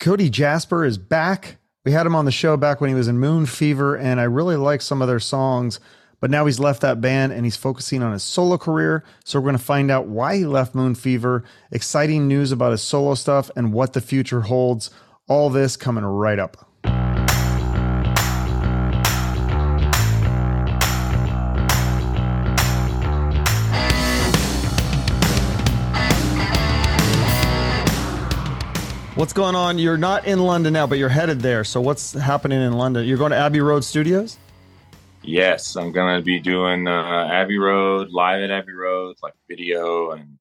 Cody Jasper is back. We had him on the show back when he was in Moon Fever, and I really like some of their songs. But now he's left that band and he's focusing on his solo career. So we're going to find out why he left Moon Fever, exciting news about his solo stuff, and what the future holds. All this coming right up. What's going on? You're not in London now, but you're headed there. So what's happening in London? You're going to Abbey Road Studios? Yes, I'm gonna be doing uh, Abbey Road live at Abbey Road, like video and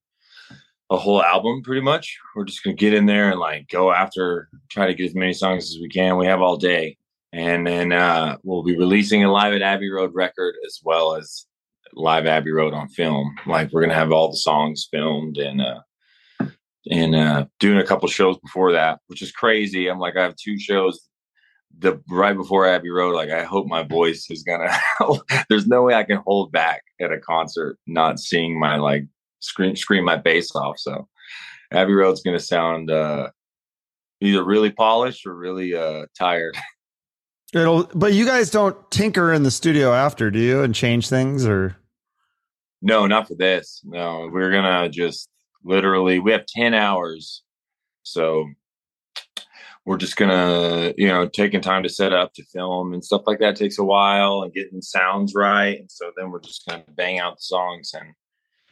a whole album. Pretty much, we're just gonna get in there and like go after, try to get as many songs as we can. We have all day, and then uh, we'll be releasing a live at Abbey Road record as well as live Abbey Road on film. Like we're gonna have all the songs filmed and uh, and uh, doing a couple shows before that, which is crazy. I'm like, I have two shows the right before Abbey Road. Like, I hope my voice is gonna. there's no way I can hold back at a concert, not seeing my like scream scream my bass off. So Abbey Road's gonna sound uh, either really polished or really uh, tired. It'll, but you guys don't tinker in the studio after, do you, and change things or? No, not for this. No, we're gonna just literally we have 10 hours. So we're just gonna you know taking time to set up to film and stuff like that takes a while and getting sounds right. And so then we're just gonna bang out the songs and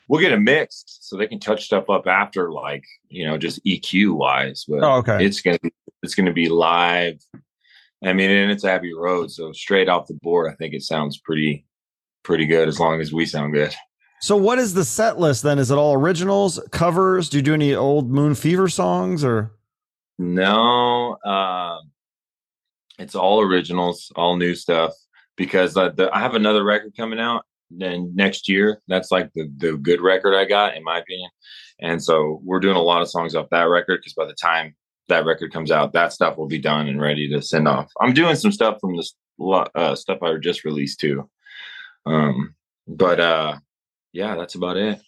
we'll get it mixed so they can touch stuff up after like you know just eq wise but oh, okay. it's gonna be it's gonna be live. I mean and it's abbey road so straight off the board i think it sounds pretty pretty good as long as we sound good so what is the set list then? Is it all originals, covers? Do you do any old Moon Fever songs or? No, uh, it's all originals, all new stuff. Because uh, the, I have another record coming out then next year. That's like the the good record I got, in my opinion. And so we're doing a lot of songs off that record because by the time that record comes out, that stuff will be done and ready to send off. I'm doing some stuff from this uh, stuff I just released too. Um, but uh, yeah, that's about it.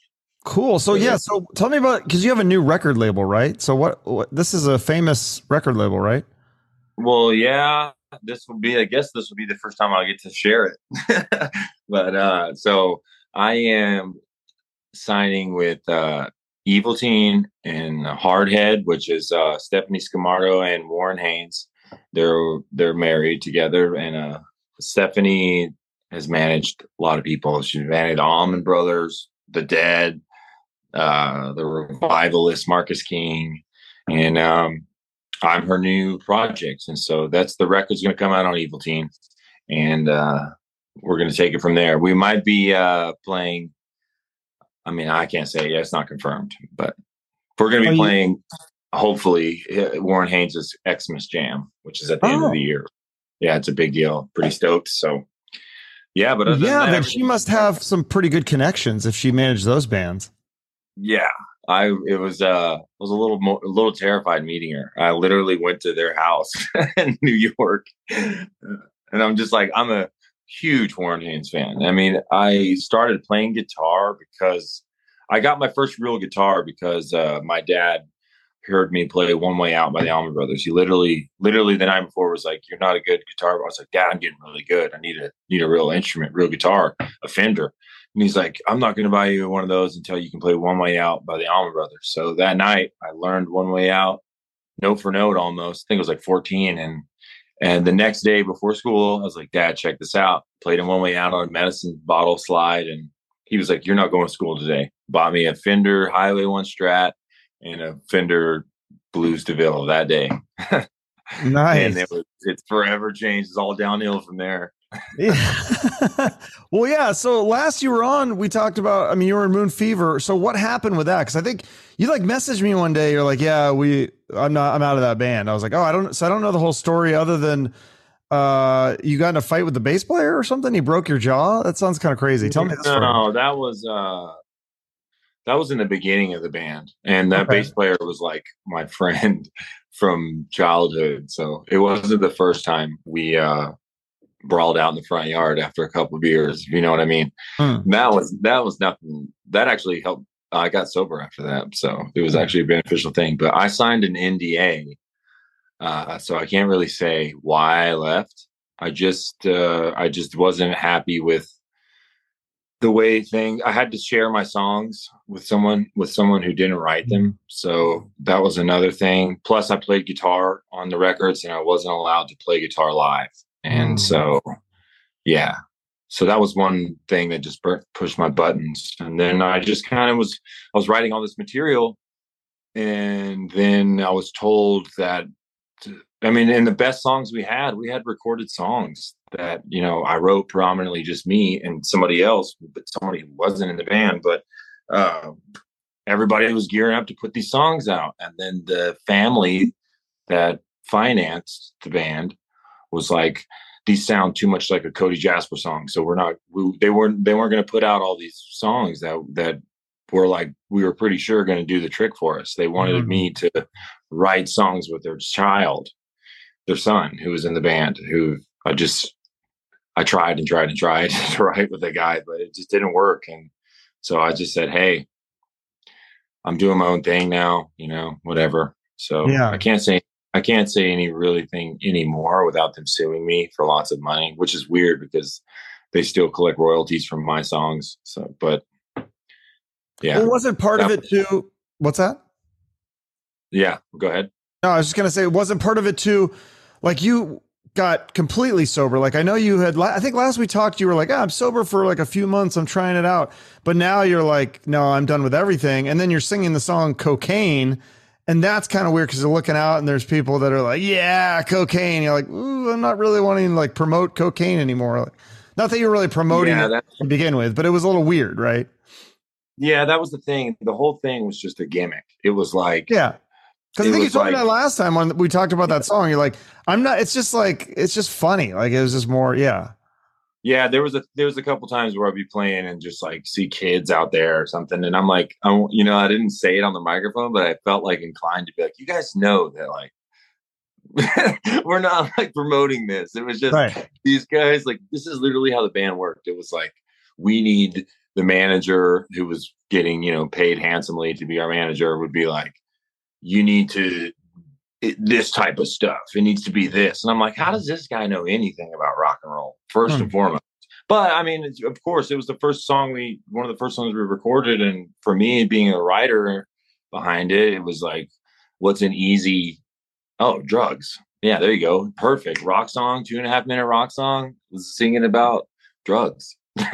Cool. So yeah, so tell me about because you have a new record label, right? So what, what? This is a famous record label, right? Well, yeah. This will be. I guess this will be the first time I'll get to share it. but uh so I am signing with uh Evil Teen and Hardhead, which is uh Stefani Scamardo and Warren Haynes. They're they're married together, and uh Stephanie has managed a lot of people. She's managed Allman Brothers, The Dead, uh, The Revivalist, Marcus King, and um, I'm her new project. And so that's the record's going to come out on Evil Teen, and uh, we're going to take it from there. We might be uh, playing. I mean, I can't say yeah, it's not confirmed, but we're going to be Are playing. You- hopefully, Warren Haynes' Xmas Jam, which is at the oh. end of the oh. year. Yeah, it's a big deal. Pretty stoked. So yeah, but yeah, that, then she must have some pretty good connections if she managed those bands. Yeah, I it was uh was a little more, a little terrified meeting her. I literally went to their house in New York, and I'm just like I'm a huge Warren Haynes fan. I mean, I started playing guitar because I got my first real guitar because uh, my dad heard me play One Way Out by the Allman Brothers. He literally, literally the night before was like, "You're not a good guitar." I was like, "Dad, I'm getting really good. I need a need a real instrument, real guitar, a Fender." And he's like, "I'm not going to buy you one of those until you can play One Way Out by the Allman Brothers." So that night, I learned One Way Out, note for note, almost. I think it was like 14, and and the next day before school, I was like, "Dad, check this out." Played in One Way Out on a medicine bottle slide, and he was like, "You're not going to school today." Bought me a Fender Highway One Strat and a Fender Blues DeVille that day. nice. and it was, it's forever changed. It's all downhill from there. yeah. well, yeah. So last you were on, we talked about. I mean, you were in Moon Fever. So what happened with that? Because I think you like messaged me one day. You're like, "Yeah, we. I'm not. I'm out of that band." I was like, "Oh, I don't." So I don't know the whole story other than uh you got in a fight with the bass player or something. He broke your jaw. That sounds kind of crazy. Tell me. This no, that was uh that was in the beginning of the band and that okay. bass player was like my friend from childhood so it wasn't the first time we uh brawled out in the front yard after a couple of beers you know what i mean hmm. that was that was nothing that actually helped i got sober after that so it was actually a beneficial thing but i signed an nda Uh, so I can't really say why I left. I just uh, I just wasn't happy with the way thing I had to share my songs with someone with someone who didn't write them. So that was another thing. Plus I played guitar on the records and I wasn't allowed to play guitar live. And mm. so yeah. So that was one thing that just burnt, pushed my buttons. And then I just kind of was I was writing all this material and then I was told that I mean, in the best songs we had, we had recorded songs that you know I wrote predominantly just me and somebody else, but somebody who wasn't in the band. But uh, everybody was gearing up to put these songs out, and then the family that financed the band was like, "These sound too much like a Cody Jasper song, so we're not." We, they weren't. They weren't going to put out all these songs that that were like we were pretty sure going to do the trick for us. They wanted mm-hmm. me to write songs with their child, their son, who was in the band. Who I just I tried and tried and tried to write with the guy, but it just didn't work. And so I just said, "Hey, I'm doing my own thing now. You know, whatever." So yeah. I can't say I can't say any really thing anymore without them suing me for lots of money, which is weird because they still collect royalties from my songs. So, but yeah. Well, wasn't part of it too? What's that? Yeah, go ahead. No, I was just gonna say, it wasn't part of it too. Like you got completely sober. Like I know you had. I think last we talked, you were like, oh, "I'm sober for like a few months. I'm trying it out." But now you're like, "No, I'm done with everything." And then you're singing the song "Cocaine," and that's kind of weird because you're looking out and there's people that are like, "Yeah, cocaine." You're like, "Ooh, I'm not really wanting to like promote cocaine anymore." Like, not that you're really promoting yeah, it to begin with, but it was a little weird, right? Yeah, that was the thing. The whole thing was just a gimmick. It was like, yeah, because I think you told like, me that last time when we talked about that song. You're like, I'm not. It's just like it's just funny. Like it was just more, yeah. Yeah, there was a there was a couple times where I'd be playing and just like see kids out there or something, and I'm like, I, you know, I didn't say it on the microphone, but I felt like inclined to be like, you guys know that like we're not like promoting this. It was just right. these guys like this is literally how the band worked. It was like we need the manager who was getting you know paid handsomely to be our manager would be like you need to it, this type of stuff. It needs to be this. And i'm like how does this guy know anything about rock and roll? First hmm. and foremost. But i mean of course it was the first song we one of the first songs we recorded. And for me being a writer behind it it was like what's an easy oh drugs. Yeah there you go. Perfect. Rock song two and a half minute rock song was singing about drugs.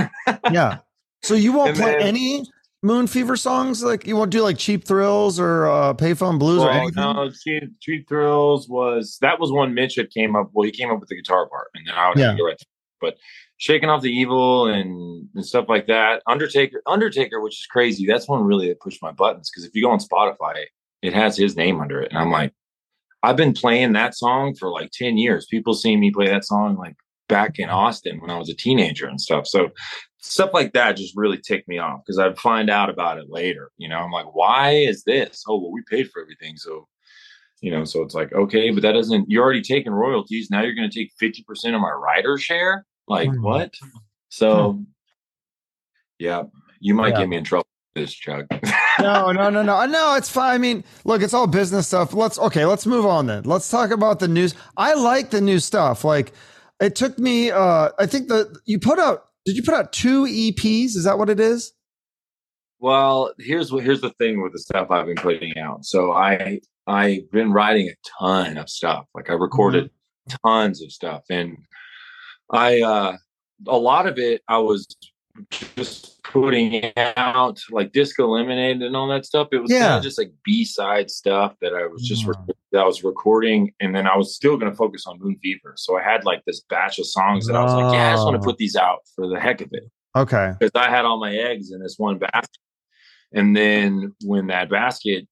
Yeah. So you won't and play then, any Moon Fever songs? Like you won't do like Cheap Thrills or uh, Payphone Blues well, or anything? No, Cheap, Cheap Thrills was that was one Mitch had came up. Well, he came up with the guitar part, and then I would yeah. right. But shaking off the evil and, and stuff like that. Undertaker, Undertaker, which is crazy. That's one really that pushed my buttons because if you go on Spotify, it has his name under it, and I'm like, I've been playing that song for like ten years. People seeing me play that song like back in Austin when I was a teenager and stuff. So stuff like that just really ticked me off because I'd find out about it later. You know, I'm like, why is this? Oh, well, we paid for everything. So, you know, so it's like, okay, but that doesn't, you're already taking royalties. Now you're going to take 50% of my writer share. Like, mm-hmm. what? So, hmm. yeah, you might yeah. get me in trouble this, Chuck. no, no, no, no, no. It's fine. I mean, look, it's all business stuff. Let's okay. Let's move on then. Let's talk about the news. I like the new stuff. Like, it took me. uh I think that you put out did you put out two EPs? Is that what it is? Well, here's what here's the thing with the stuff I've been putting out. So I I've been writing a ton of stuff. Like I recorded mm-hmm. tons of stuff, and I uh a lot of it I was just putting out like disco lemonade and all that stuff it was yeah. kind of just like b-side stuff that i was just mm. re- that i was recording and then i was still going to focus on moon fever. So i had like this batch of songs that i was like yeah i just want to oh. put these out for the heck of it. Okay. Because i had all my eggs in this one basket and then when that basket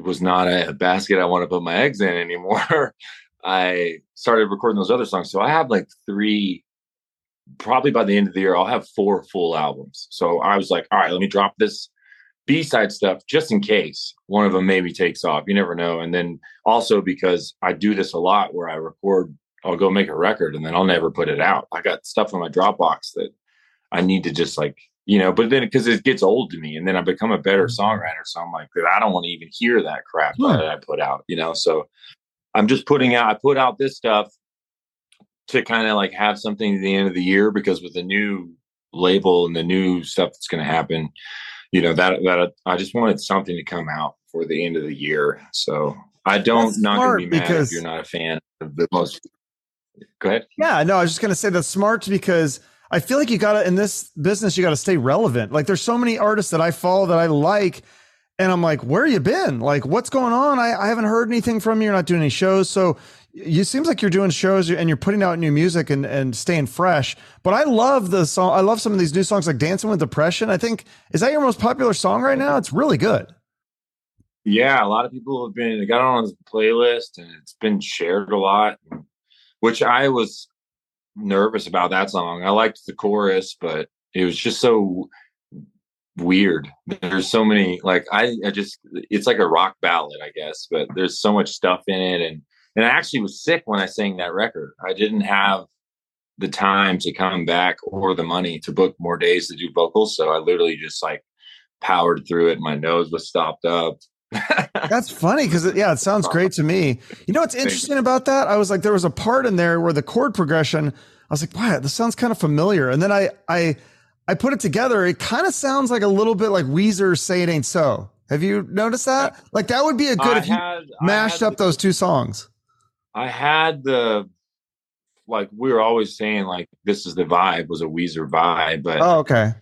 was not a basket i want to put my eggs in anymore i started recording those other songs. So i have like three probably by the end of the year, I'll have four full albums. So I was like, all right, let me drop this B side stuff just in case one of them maybe takes off. You never know. And then also because I do this a lot where I record, I'll go make a record and then I'll never put it out. I got stuff on my Dropbox that I need to just like, you know, but then because it gets old to me and then I become a better mm-hmm. songwriter. So I'm like, I don't want to even hear that crap that I put out, you know? So I'm just putting out. I put out this stuff to kind of like have something at the end of the year because with the new label and the new stuff that's going to happen, you know that that I just wanted something to come out for the end of the year. So I don't That's not going to be mad because- if you're not a fan of the most. Go ahead. Yeah, no, I was just gonna say that's smart because I feel like you gotta in this business you gotta stay relevant. Like there's so many artists that I follow that I like, and I'm like, where you been? Like, what's going on? I, I haven't heard anything from you. You're not doing any shows, so you seems like you're doing shows and you're putting out new music and and staying fresh. But I love the song. I love some of these new songs like "Dancing with Depression." I think is that your most popular song right now? It's really good. Yeah, a lot of people have been it got on the playlist and it's been shared a lot, which I was nervous about that song. I liked the chorus, but it was just so weird. There's so many like I, I just it's like a rock ballad, I guess, but there's so much stuff in it and and I actually was sick when I sang that record. I didn't have the time to come back or the money to book more days to do vocals, so I literally just like powered through it. My nose was stopped up. That's funny because yeah, it sounds great to me. You know what's interesting about that? I was like, there was a part in there where the chord progression. I was like, wow, this sounds kind of familiar. And then I I I put it together. It kind of sounds like a little bit like Weezer "Say It Ain't So." Have you noticed that? Like that would be a good I if you had, mashed up those two songs. I had the like we were always saying like this is the vibe was a Weezer vibe, but Oh, okay.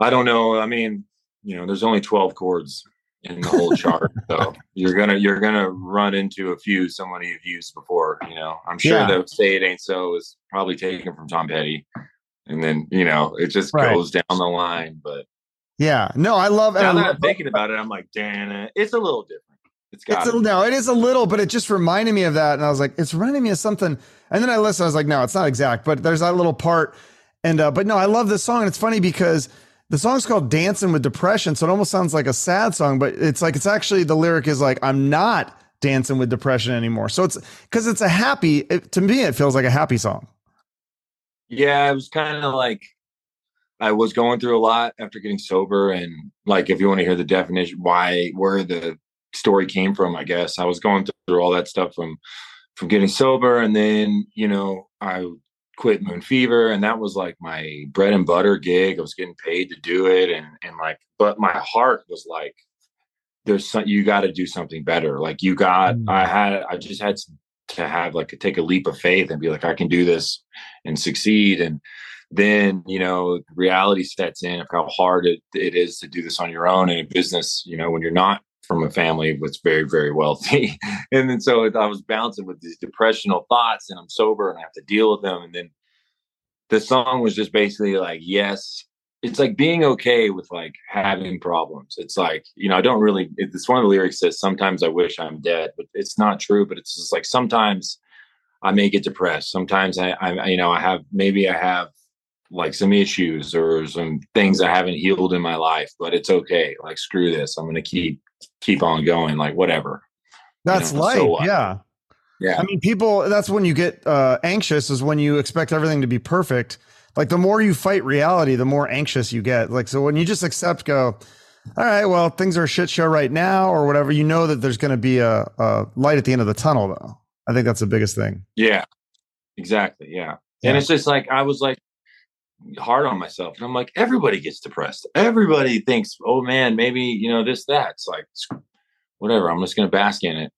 I don't know. I mean, you know, there's only 12 chords in the whole chart, so you're gonna you're gonna run into a few somebody you've used before. You know, I'm sure Yeah. that "Say It Ain't So" is probably taken from Tom Petty, and then you know it just Right. goes down the line. But Yeah. No, I love and now I love, I'm thinking about it, I'm like, damn it, it's a little different. It's got It's a, no, it is a little, but it just reminded me of that, and I was like, it's reminding me of something. And then I listened, I was like, no, it's not exact, but there's that little part. And uh, but no, I love this song, and it's funny because the song's called "Dancing with Depression," so it almost sounds like a sad song, but it's like it's actually the lyric is like, "I'm not dancing with depression anymore." So it's because it's a happy. It, to me, it feels like a happy song. Yeah, it was kind of like I was going through a lot after getting sober, and like if you want to hear the definition, why where the story came from, I guess I was going through all that stuff from from getting sober, and then you know I quit Moon Fever, and that was like my bread and butter gig. I was getting paid to do it, and and like, but my heart was like, there's some you got to do something better. Like you got, Mm. I had, I just had to have like take a leap of faith and be like, I can do this and succeed. And then, you know, reality sets in of how hard it, it is to do this on your own in a business, you know, when you're not from a family that's very, very wealthy. and then so I was bouncing with these depressional thoughts and I'm sober and I have to deal with them. And then the song was just basically like, yes, it's like being okay with like having problems. It's like, you know, I don't really, it's one of the lyrics says, sometimes I wish I'm dead, but it's not true. But it's just like sometimes I may get depressed. Sometimes I, I, you know, I have, maybe I have like some issues or some things I haven't healed in my life, but it's okay. Like, screw this. I'm to keep, keep on going, like, whatever. That's know, life. so what? yeah. Yeah. I mean, people, that's when you get uh, anxious, is when you expect everything to be perfect. Like the more you fight reality, the more anxious you get. Like, so when you just accept, go, all right, well, things are a shit show right now or whatever, you know that there's going to be a, a light at the end of the tunnel, though. I think that's the biggest thing. Yeah, exactly. Yeah. And it's just like, I was like hard on myself. And I'm like, everybody gets depressed. Everybody thinks, oh man, maybe, you know, this, that. It's like, whatever. I'm just going to bask in it.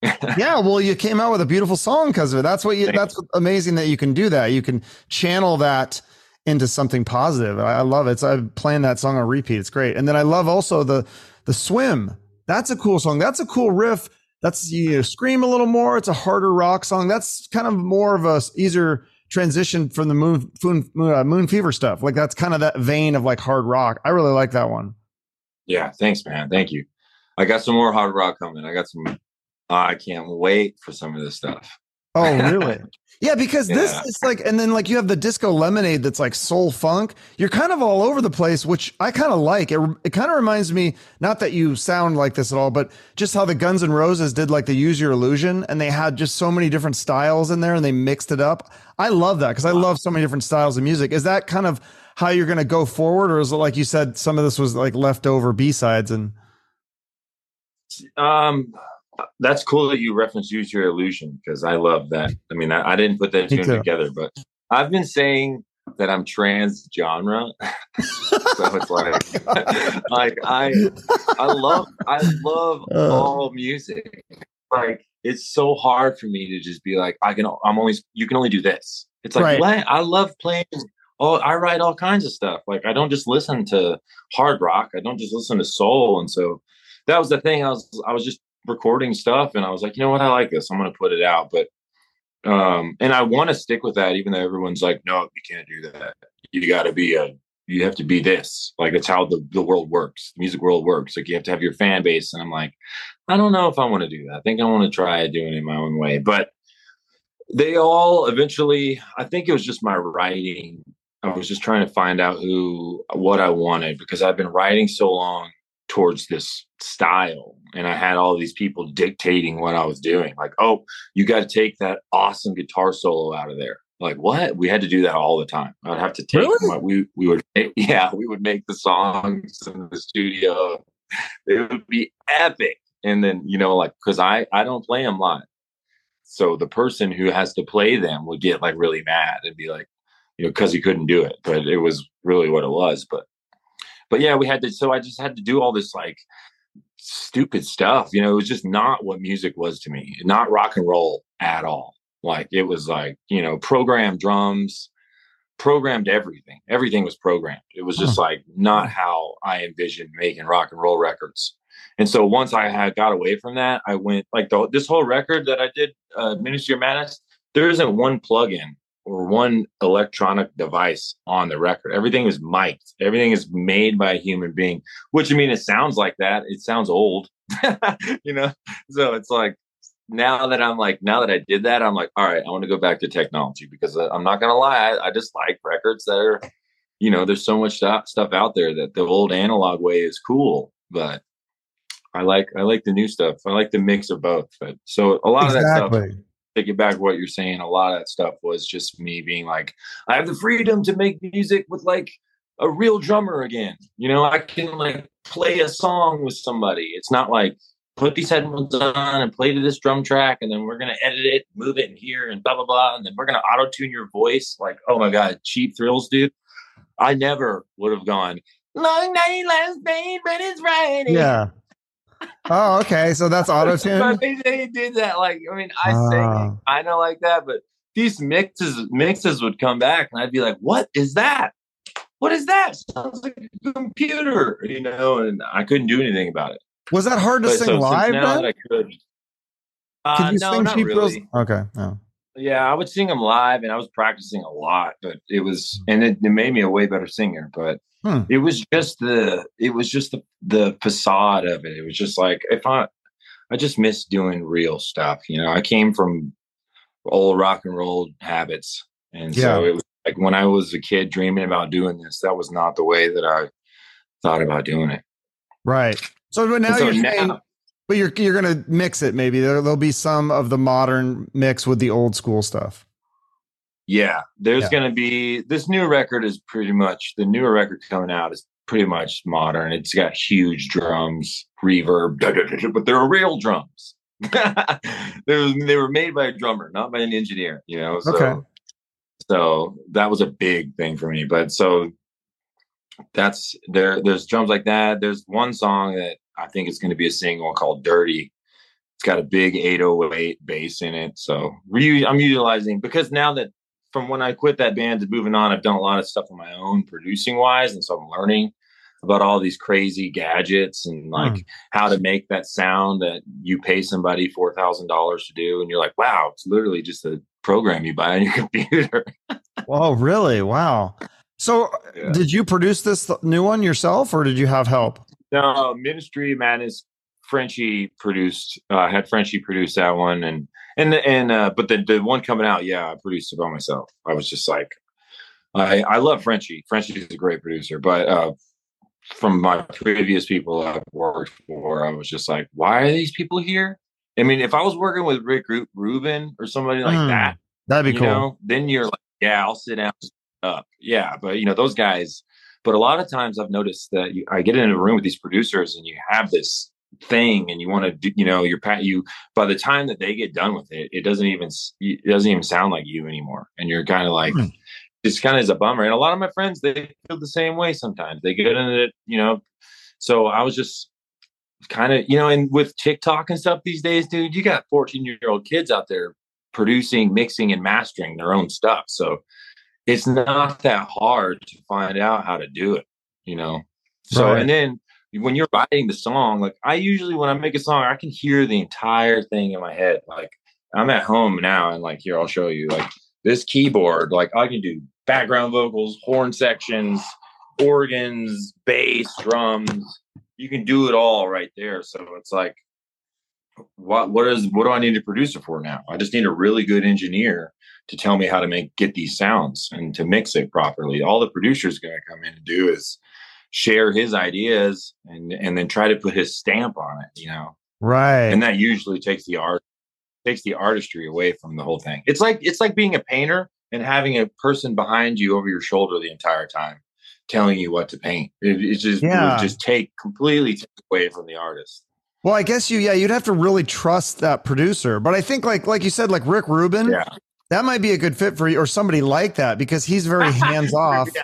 yeah, well, you came out with a beautiful song because of it. That's what you. Thank That's amazing that you can do that. You can channel that into something positive. I, I love it. So I'm playing that song on repeat. It's great. And then I love also the the swim. That's a cool song. That's a cool riff. That's you know, scream a little more. It's a harder rock song. That's kind of more of a easier transition from the moon moon, uh, moon fever stuff. Like that's kind of that vein of like hard rock. I really like that one. Yeah. Thanks, man. Thank you. I got some more hard rock coming. I got some, I can't wait for some of this stuff. Oh, really? yeah, because this Yeah. is like, and then like you have the disco lemonade that's like soul funk. You're kind of all over the place, which I kind of like. It, it kind of reminds me, not that you sound like this at all, but just how the Guns N' Roses did like the Use Your Illusion, and they had just so many different styles in there, and they mixed it up. I love that because I love so many different styles of music. Is that kind of how you're going to go forward, or is it like you said, some of this was like leftover B sides and Um, that's cool that you reference use your illusion because I love that. I mean, I, I didn't put that tune together, but I've been saying that I'm trans genre. so it's like, like I, I love, I love uh, all music. Like it's so hard for me to just be like, I can, I'm only, you can only do this. It's like, right. I love playing. Oh, I write all kinds of stuff. Like I don't just listen to hard rock. I don't just listen to soul. And so that was the thing. I was, I was just recording stuff and I was like, you know what? I like this. I'm going to put it out. But um, and I want to stick with that, even though everyone's like, no, you can't do that. You got to be a, you have to be this. Like that's how the, the world works. The music world works. Like you have to have your fan base. And I'm like, I don't know if I want to do that. I think I want to try doing it my own way. But they all eventually, I think it was just my writing. I was just trying to find out who, what I wanted because I've been writing so long towards this style and i had all these people dictating what i was doing like oh you got to take that awesome guitar solo out of there like what we had to do that all the time i'd have to take really? my, we we would yeah we would make the songs in the studio it would be epic and then you know like because i i don't play them live so the person who has to play them would get like really mad and be like you know because he couldn't do it but it was really what it was but but yeah, we had to. So I just had to do all this like stupid stuff. You know, it was just not what music was to me. Not rock and roll at all. Like it was like you know, programmed drums, programmed everything. Everything was programmed. It was just like not how I envisioned making rock and roll records. And so once I had got away from that, I went like the, this whole record that I did, uh, Ministry of Madness. There isn't one plugin or one electronic device on the record. Everything is mic'd. Everything is made by a human being, which I mean, it sounds like that. It sounds old, you know? So it's like, now that I'm like, now that I did that, I'm like, all right, I want to go back to technology because uh, I'm not going to lie. I, I, just like records that are, you know, there's so much stuff, stuff out there that the old analog way is cool, but I like, I like the new stuff. I like the mix of both. But so a lot exactly. of that stuff to get back to what you're saying, a lot of that stuff was just me being like, I have the freedom to make music with like a real drummer again. You know, I can like play a song with somebody. It's not like put these headphones on and play to this drum track, and then we're gonna edit it, move it in here, and blah blah blah, and then we're gonna auto tune your voice. Like, oh my god, cheap thrills, dude. I never would have gone. Long night last night but it's Friday. Yeah oh, okay. So that's auto tune. but they, they, did that. Like, I mean, I uh. sing ah. kind of like that, but these mixes mixes would come back, and I'd be like, "What is that? What is that? Sounds like a computer," you know. And I couldn't do anything about it. Was that hard to but sing so live? Now then? that I could. Uh, you no, sing not really. Okay. No. Yeah, I would sing them live, and I was practicing a lot, but it was, and it, it made me a way better singer. But Hmm. It was just the it was just the the facade of it. It was just like if I I just miss doing real stuff. You know, I came from old rock and roll habits. And yeah. so it was like when I was a kid dreaming about doing this, that was not the way that I thought about doing it. Right. So now so you're now, saying, but you're you're gonna mix it. Maybe there, there'll be some of the modern mix with the old school stuff. Yeah, there's yeah. going to be this new record is pretty much the newer record coming out is pretty much modern. It's got huge drums, reverb, but they're real drums. they, was, they were made by a drummer, not by an engineer. You know, so okay. so that was a big thing for me. But so that's there. There's drums like that. There's one song that I think is going to be a single called "Dirty." It's got a big 808 bass in it. So re- I'm utilizing because now that from when I quit that band to moving on, I've done a lot of stuff on my own producing wise. And so I'm learning about all these crazy gadgets and like mm. how to make that sound that you pay somebody $4,000 to do. And you're like, wow, it's literally just a program you buy on your computer. oh, really? Wow. So yeah. did you produce this new one yourself or did you have help? No, Ministry Madness Frenchie produced uh, had Frenchie produce that one and and and uh, but the the one coming out, yeah, I produced it by myself. I was just like, I I love Frenchie. Frenchie is a great producer, but uh, from my previous people I've worked for, I was just like, why are these people here? I mean, if I was working with Rick Rubin or somebody like mm, that, that'd be cool. Know, then you're like, yeah, I'll sit down up. Yeah, but you know those guys. But a lot of times I've noticed that you, I get in a room with these producers and you have this thing and you want to do you know you're pat you by the time that they get done with it it doesn't even it doesn't even sound like you anymore and you're kind of like mm. it's kind of is a bummer and a lot of my friends they feel the same way sometimes they get into it you know so i was just kind of you know and with tiktok and stuff these days dude you got 14 year old kids out there producing mixing and mastering their own stuff so it's not that hard to find out how to do it you know so right. and then when you're writing the song, like I usually when I make a song, I can hear the entire thing in my head. Like I'm at home now and like here I'll show you like this keyboard, like I can do background vocals, horn sections, organs, bass, drums. You can do it all right there. So it's like what what is what do I need a producer for now? I just need a really good engineer to tell me how to make get these sounds and to mix it properly. All the producer's gonna come in and do is share his ideas and and then try to put his stamp on it you know right and that usually takes the art takes the artistry away from the whole thing it's like it's like being a painter and having a person behind you over your shoulder the entire time telling you what to paint it, it just yeah. it just take completely take away from the artist well i guess you yeah you'd have to really trust that producer but i think like like you said like rick rubin yeah that might be a good fit for you or somebody like that because he's very hands off yeah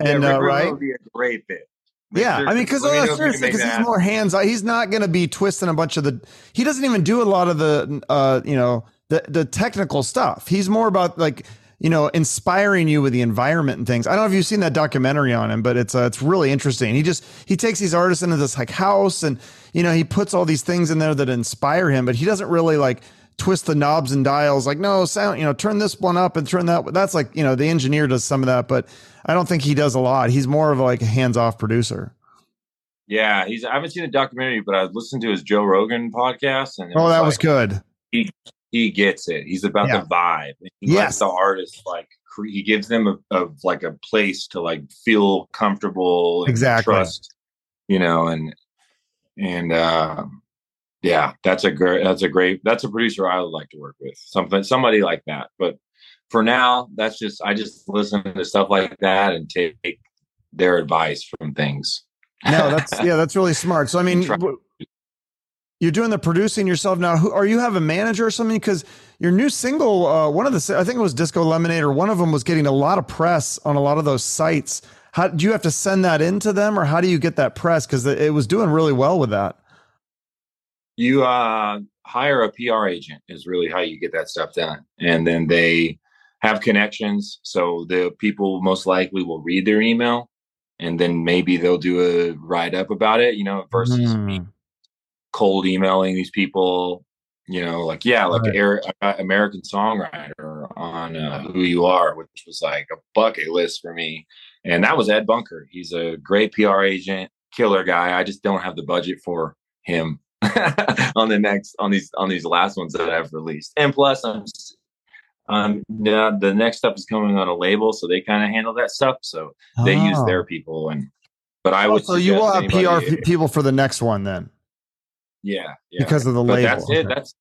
and yeah, uh, right, would be a great fit. Yeah, I mean, because uh, seriously, because he's more hands on. He's not going to be twisting a bunch of the. He doesn't even do a lot of the, uh, you know, the the technical stuff. He's more about like you know inspiring you with the environment and things. I don't know if you've seen that documentary on him, but it's uh, it's really interesting. He just he takes these artists into this like house, and you know he puts all these things in there that inspire him, but he doesn't really like twist the knobs and dials like no sound you know turn this one up and turn that that's like you know the engineer does some of that but i don't think he does a lot he's more of like a hands-off producer yeah he's i haven't seen the documentary but i listened to his joe rogan podcast and oh that was, like, was good he he gets it he's about yeah. the vibe he yes. the artist like he gives them a, a, like a place to like feel comfortable exactly trust you know and and um yeah, that's a great. That's a great. That's a producer I would like to work with. Something, somebody like that. But for now, that's just I just listen to stuff like that and take their advice from things. no, that's yeah, that's really smart. So I mean, you're doing the producing yourself now. Who are you have a manager or something? Because your new single, uh, one of the I think it was Disco Lemonade or one of them was getting a lot of press on a lot of those sites. How do you have to send that into them, or how do you get that press? Because it was doing really well with that you uh, hire a PR agent is really how you get that stuff done, and then they have connections. So the people most likely will read their email, and then maybe they'll do a write up about it. You know, versus mm. me cold emailing these people. You know, like yeah, like right. Eric, American songwriter on uh, Who You Are, which was like a bucket list for me. And that was Ed Bunker. He's a great PR agent, killer guy. I just don't have the budget for him on the next on these on these last ones that I've released. And plus, I'm um now the next stuff is coming on a label, so they kind of handle that stuff. So they oh. use their oh. people and. But I would. so you will have PR people for the next one then. Yeah, yeah. Because of the but label. That's it. That's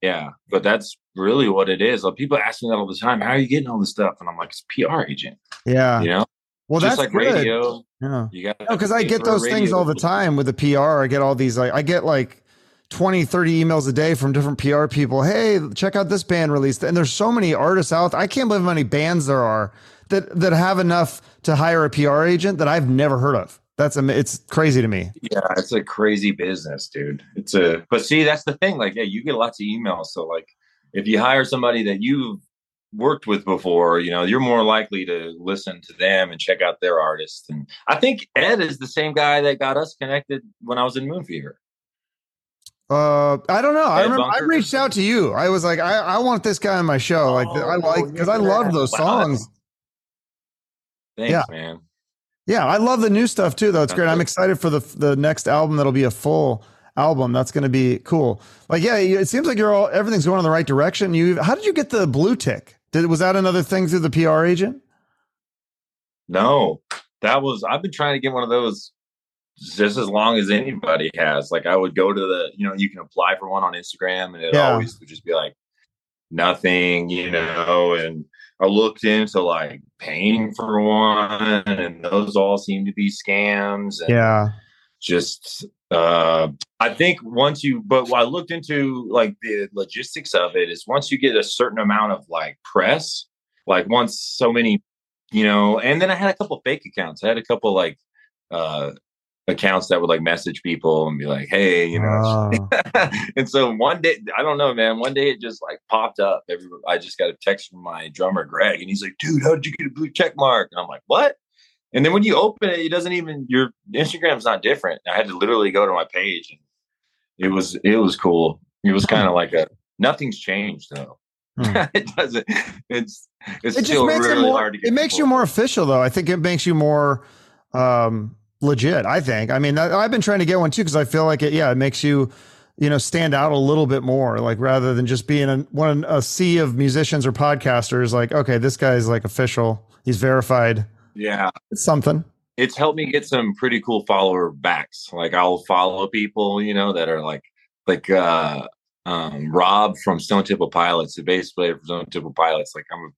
yeah, but that's really what it is. Like people ask me that all the time. How are you getting all this stuff? And I'm like, it's PR agent. Yeah, you know. Well, just that's like good. radio. Yeah, you got because I get those things all the time with the PR. I get all these like I get like 20, 30 emails a day from different PR people. Hey, check out this band released. And there's so many artists out. I can't believe how many bands there are that that have enough to hire a PR agent that I've never heard of. That's a it's crazy to me. Yeah, it's a crazy business, dude. It's a but see, that's the thing. Like, yeah, you get lots of emails. So like if you hire somebody that you've worked with before, you know, you're more likely to listen to them and check out their artists. And I think Ed is the same guy that got us connected when I was in Moon Fever. Uh, I don't know. I remember I reached out to you. I was like, I, I want this guy on my show. Oh, like, I like because I love those songs. Thanks, yeah. man. Yeah, I love the new stuff too. Though it's great. I'm excited for the the next album. That'll be a full album. That's going to be cool. Like, yeah, it seems like you're all everything's going in the right direction. You, how did you get the blue tick? Did was that another thing through the PR agent? No, that was. I've been trying to get one of those just as long as anybody has. Like I would go to the, you know, you can apply for one on Instagram and it yeah. always would just be like nothing, you know, and I looked into like paying for one and those all seem to be scams. And, yeah. just uh i think once you but i looked into like the logistics of it is once you get a certain amount of like press like once so many you know and then i had a couple fake accounts i had a couple like uh accounts that would like message people and be like hey you know oh. and so one day i don't know man one day it just like popped up Every, i just got a text from my drummer greg and he's like dude how did you get a blue check mark and i'm like what and then when you open it, it doesn't even your Instagram's not different. I had to literally go to my page and it was it was cool. It was kind of like a nothing's changed though. Hmm. it doesn't. It's it's it still really it more, hard to get. It makes you more official though. I think it makes you more um legit. I think. I mean, I, have been trying to get one too because I feel like it. Yeah, it makes you you know stand out a little bit more like rather than just being a, one a sea of musicians or podcasters like okay this guy's like official he's verified yeah. It's something. It's helped me get some pretty cool follower backs. Like I'll follow people, you know, that are like like uh um Rob from Stone Temple Pilots, the bass player from Stone Temple Pilots. Like I'm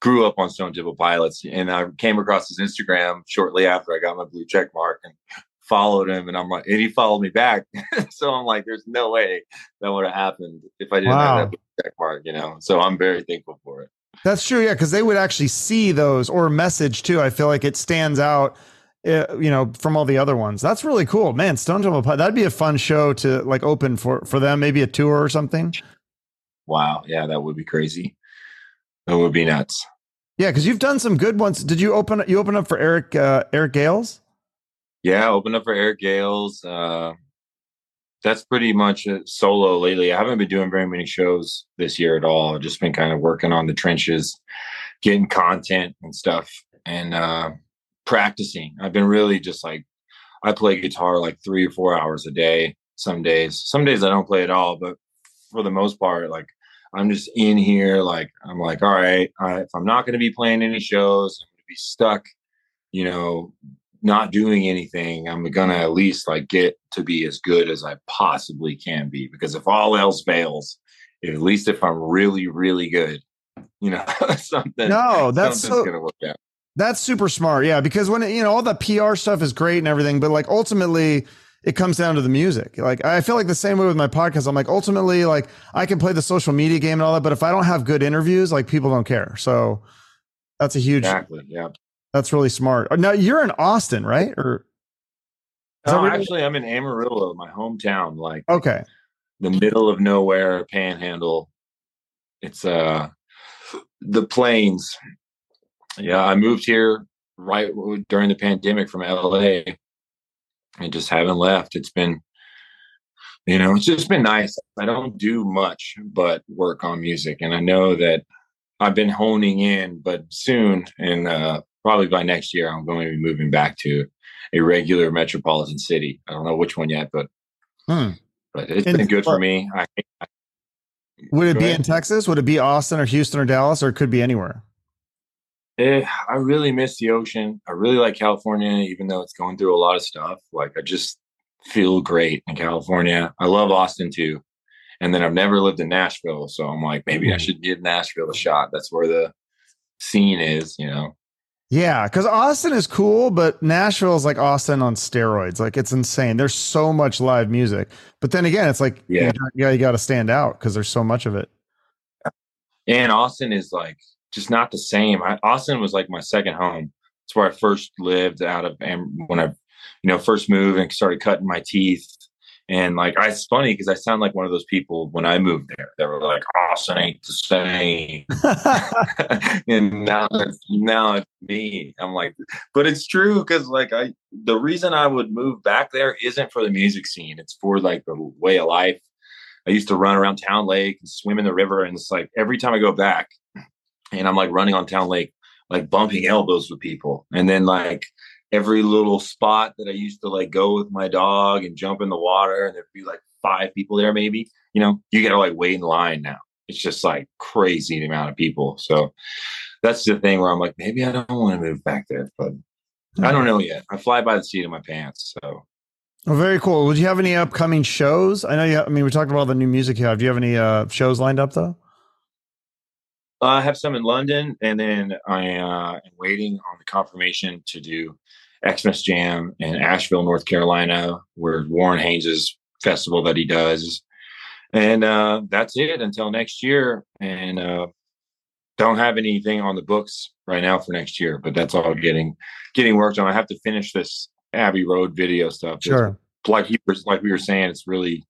grew up on Stone Temple Pilots and I came across his Instagram shortly after I got my blue check mark and followed him and I'm like and he followed me back. so I'm like, there's no way that would have happened if I didn't wow. have that blue check mark, you know. So I'm very thankful for it. That's true. Yeah. Cause they would actually see those or message too. I feel like it stands out, uh, you know, from all the other ones. That's really cool, man. Stone Temple Pie. That'd be a fun show to like open for, for them, maybe a tour or something. Wow. Yeah. That would be crazy. That would be nuts. Yeah. Cause you've done some good ones. Did you open, you open up for Eric, uh, Eric Gales? Yeah. Open up for Eric Gales. Uh, that's pretty much solo lately. I haven't been doing very many shows this year at all. I've just been kind of working on the trenches, getting content and stuff, and uh, practicing. I've been really just like I play guitar like three or four hours a day. Some days, some days I don't play at all, but for the most part, like I'm just in here. Like I'm like, all right, if I'm not going to be playing any shows, I'm going to be stuck, you know, not doing anything, I'm gonna at least like get to be as good as I possibly can be. Because if all else fails, at least if I'm really, really good, you know, something. No, that's so, gonna work out. That's super smart. Yeah, because when you know all the PR stuff is great and everything, but like ultimately it comes down to the music. Like I feel like the same way with my podcast. I'm like ultimately like I can play the social media game and all that, but if I don't have good interviews, like people don't care. So that's a huge exactly. Yeah. That's really smart. Now you're in Austin, right? Or no, actually, I'm in Amarillo, my hometown. Like okay, the middle of nowhere, Panhandle. It's uh the plains. Yeah, I moved here right during the pandemic from LA, and just haven't left. It's been, you know, it's just been nice. I don't do much but work on music, and I know that I've been honing in, but soon and uh, probably by next year, I'm going to be moving back to a regular metropolitan city. I don't know which one yet, but hmm. but it's been good for me. I, I, would it be ahead. in Texas? Would it be Austin or Houston or Dallas, or it could be anywhere? Eh, I really miss the ocean. I really like California, even though it's going through a lot of stuff. Like I just feel great in California. I love Austin too. And then I've never lived in Nashville, so I'm like, maybe I hmm. should give Nashville a shot. That's where the scene is, you know. Yeah, because Austin is cool, but Nashville is like Austin on steroids. Like it's insane. There's so much live music, but then again, it's like yeah, you, you got to stand out because there's so much of it. And Austin is like just not the same. I, Austin was like my second home. It's where I first lived out of and when I, you know, first moved and started cutting my teeth and like, I, it's funny because I sound like one of those people when I moved there that were like, Austin ain't the same. and now it's, now it's me. I'm like, but it's true because like I, the reason I would move back there isn't for the music scene. It's for like the way of life. I used to run around Town Lake and swim in the river. And it's like every time I go back and I'm like running on Town Lake, like bumping elbows with people. And then like every little spot that I used to like go with my dog and jump in the water, and there'd be like five people there, maybe. You know, you gotta like wait in line now. It's just like crazy the amount of people. So that's the thing where I'm like, maybe I don't want to move back there, but I don't know yet. I fly by the seat of my pants. So. Well, very cool. Would you have any upcoming shows? I know you. Have, I mean, we talked about all the new music you have. Do you have any uh, shows lined up though? I have some in London, and then I uh, am waiting on the confirmation to do Xmas Jam in Asheville, North Carolina, where Warren Haynes' festival that he does. And uh, that's it until next year. And uh, don't have anything on the books right now for next year, but that's all getting getting worked on. I have to finish this Abbey Road video stuff. Sure. It's, like you were, like we were saying, it's really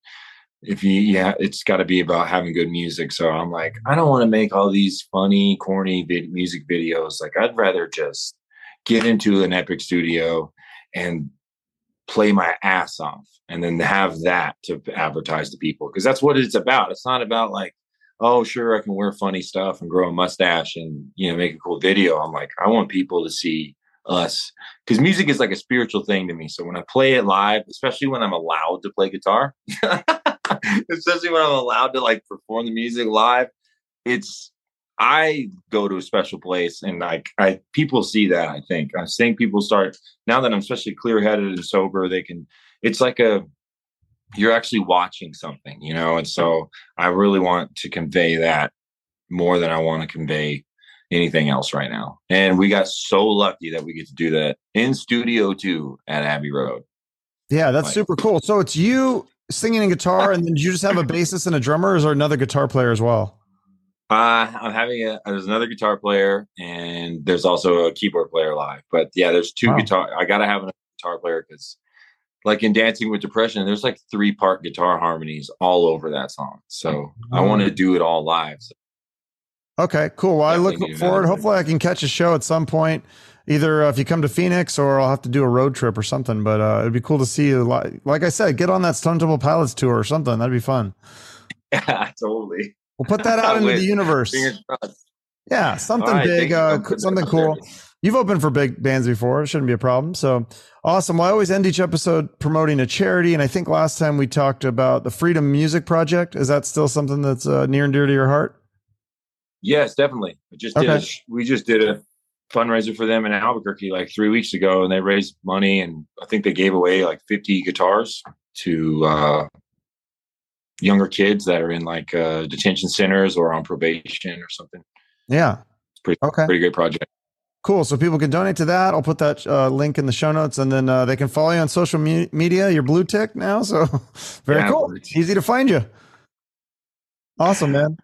if you yeah, it's got to be about having good music. So I'm like, I don't want to make all these funny, corny vid- music videos. Like I'd rather just get into an epic studio and play my ass off and then have that to advertise to people because that's what it's about. It's not about like, oh, sure, I can wear funny stuff and grow a mustache and you know make a cool video. I'm like, I want people to see us because music is like a spiritual thing to me. So when I play it live, especially when I'm allowed to play guitar, especially when I'm allowed to like perform the music live, it's I go to a special place and like I people see that I think. I think people start now that I'm especially clear headed and sober they can it's like a you're actually watching something you know? And so I really want to convey that more than I want to convey anything else right now. And we got so lucky that we get to do that in studio too at Abbey Road. Yeah that's like, super cool. So it's you singing and guitar and then you just have a bassist and a drummer or is there another guitar player as well uh, I'm having a there's another guitar player and there's also a keyboard player live. But yeah, there's two wow. guitar. I gotta have a guitar player because, like in Dancing with Depression, there's like three part guitar harmonies all over that song. So I want to do it all live. So. Okay, cool. Well, I look forward. Hopefully, I can catch a show at some point. Either uh, if you come to Phoenix, or I'll have to do a road trip or something. But uh, it'd be cool to see you. Like, like I said, get on that Stone Temple Pilots tour or something. That'd be fun. Yeah, totally. We'll put that out into the universe. Yeah, something right, big, uh, something cool. You've opened for big bands before. It shouldn't be a problem. So awesome. Well, I always end each episode promoting a charity. And I think last time we talked about the Freedom Music Project. Is that still something that's uh, near and dear to your heart? Yes, definitely. We just okay. did a, we just did a fundraiser for them in Albuquerque like three weeks ago, and they raised money, and I think they gave away like 50 guitars to uh, younger kids that are in like uh, detention centers or on probation or something. Yeah, it's pretty okay. Pretty great project. Cool. So people can donate to that. I'll put that uh, link in the show notes, and then uh, they can follow you on social me- media. You're blue tick now, so very yeah, cool. Easy to find you. Awesome, man.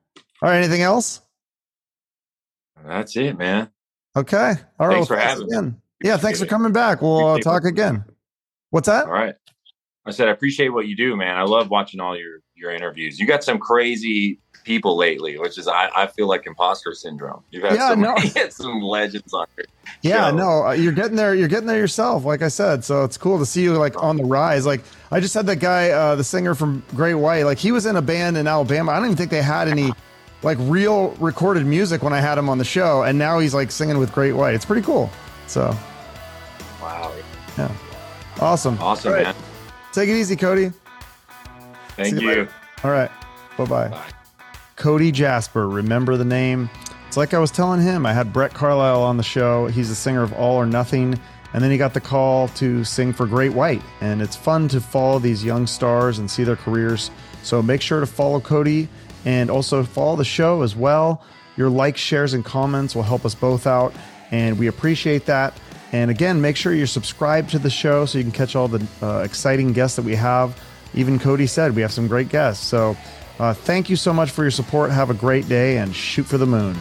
All right. Anything else? That's it, man. Okay. All right. Thanks well, for having again. me. Yeah. Thanks for coming back. We'll uh, talk again. What's that? All right. I said I appreciate what you do, man. I love watching all your your interviews. You got some crazy people lately, which is I, I feel like imposter syndrome. You've had yeah, some, no. some legends on here. Yeah, show. no, uh, you're getting there. You're getting there yourself, like I said. So it's cool to see you like on the rise. Like I just had that guy, uh, the singer from Great White. Like he was in a band in Alabama. I don't even think they had any like real recorded music when I had him on the show, and now he's like singing with Great White. It's pretty cool. So, wow. Yeah. Awesome. Awesome, right. man. Take it easy, Cody. Thank you. you. All right. Bye-bye. Bye. Cody Jasper. Remember the name? It's like I was telling him. I had Brett Carlisle on the show. He's the singer of All or Nothing. And then he got the call to sing for Great White. And it's fun to follow these young stars and see their careers. So make sure to follow Cody and also follow the show as well. Your likes, shares, and comments will help us both out. And we appreciate that. And again, make sure you're subscribed to the show so you can catch all the uh, exciting guests that we have. Even Cody said we have some great guests. So uh, thank you so much for your support. Have a great day and shoot for the moon.